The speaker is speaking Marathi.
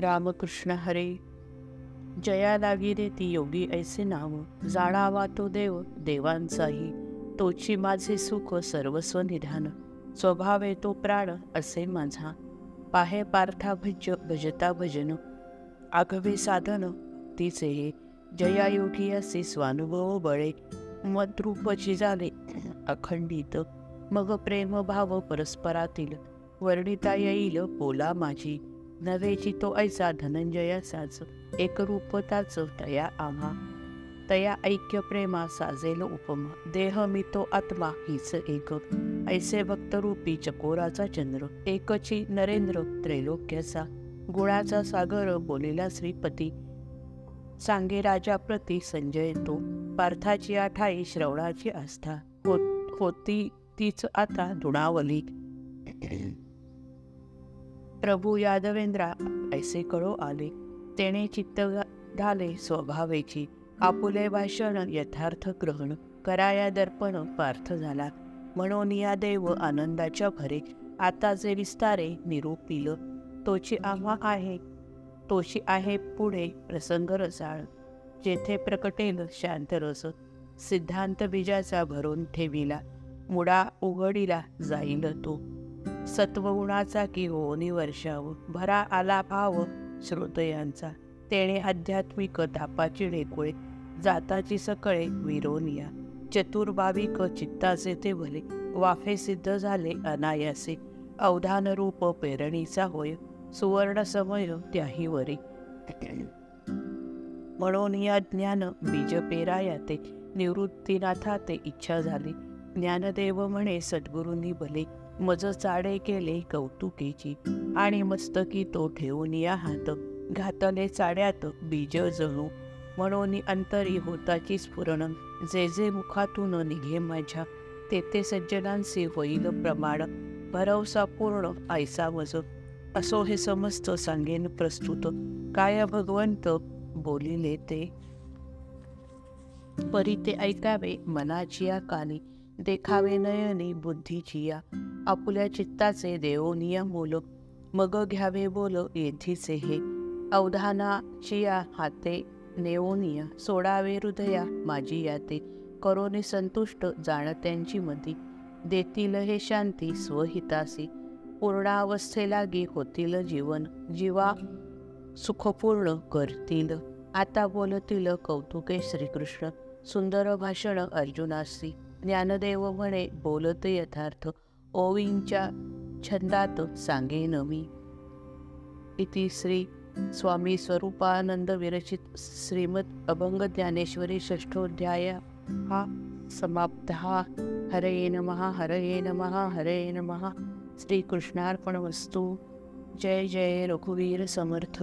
रामकृष्ण हरे. जया लागिरे ती योगी ऐसे नाव जाणावा तो देव देवांचाही. तोची माझे सुख सर्वस्व निधान स्वभावे तो प्राण असे माझा. पाहे पार्था भज भजता भजन आघवे साधन तिचे हे. जया योगी असे स्वानुभव बळे मद्रूपची झाले अखंडित. मग प्रेम भाव परस्परातील वर्णिता येईल बोला माझी. नव्हेची तो ऐसा धनंजया साज. रूपताच तया आम्हा. तया ऐक्य प्रेमा साजेल उपमा. देह मी तो आत्मा हीच एक. ऐसे भक्तरूपी चकोराचा चंद्र. एकची नरेंद्र त्रैलोक्याचा गुणाचा सागर बोलेला श्रीपती. सांगे राजा प्रती संजय तो. पार्थाची आठाई श्रवणाची आस्था. होत होती तीच आता धुणावली. प्रभू यादवेंद्रा ऐसे कळो आले. तेने चित्त झाले स्वभावेची. आपुले भाषण यथार्थ ग्रहण कराया दर्पण पार्थ झाला. म्हणून या देव आनंदाच्या भरे आता जे विस्तारे निरूपिल तोची आम्हा आहे. तोशी आहे पुढे प्रसंग रसाळ जेथे प्रकटेल शांत रस सिद्धांत बीजाचा भरून ठेविला. मुडा उघडीला जाईल तो. सत्वगुणाचा की होनी वर्षाव भरा आला भाव श्रोतयांचा. तेणे आध्यात्मिक तापाची ढेकुळे जाताची सकळे विरोनिया चतुर्भाविक चित्ताचे ते भले वाफे सिद्ध झाले अनायासे. अवधान रूप पेरणीचा होय सुवर्ण समय त्याही वरी. म्हणून या ज्ञान बीज पेराया ते निवृत्तीनाथा ते इच्छा झाली. ज्ञानदेव म्हणे सद्गुरूंनी भले मज चाडे केले कौतुकीची आणि मस्तकी तो ठेवून या हात घातले चाड्यात बीज जणू म्हणून अंतरी होताची स्फुरण जे जे मुखातून निघे माझ्या तेथे सज्जनांचे होईल प्रमाण. भरवसा पूर्ण ऐसा वज असो हे समस्त सांगेन प्रस्तुत. काय भगवंत बोलिले ते? परी ते ऐकावे मनाची या कानी देखावे नयनी बुद्धीची या. आपुल्या चित्ताचे देवनिया बोल. मग घ्यावे बोल येथीचे हे. अवधाना चिया हाते नेओनिया सोडावे हृदया माझी याते. करोने संतुष्ट जाणत्यांची मती. देतील हे शांती स्वहितासी. पूर्णावस्थेलागी होतील जीवन. जीवा सुखपूर्ण करतील. आता बोलतील कौतुके श्रीकृष्ण. सुंदर भाषण अर्जुनासी. ज्ञानदेव म्हणे बोलत यथार्थ. ओवींच्या छंदात सांगेन मी. इति श्री स्वामी स्वरूपानंद विरचित श्रीमद अभंग ज्ञानेश्वरी षष्ठोध्याय हा समाप्त हरये नमः हरये नमः हरये नमः. श्रीकृष्णार्पणमस्तु. जय जय रघुवीर समर्थ.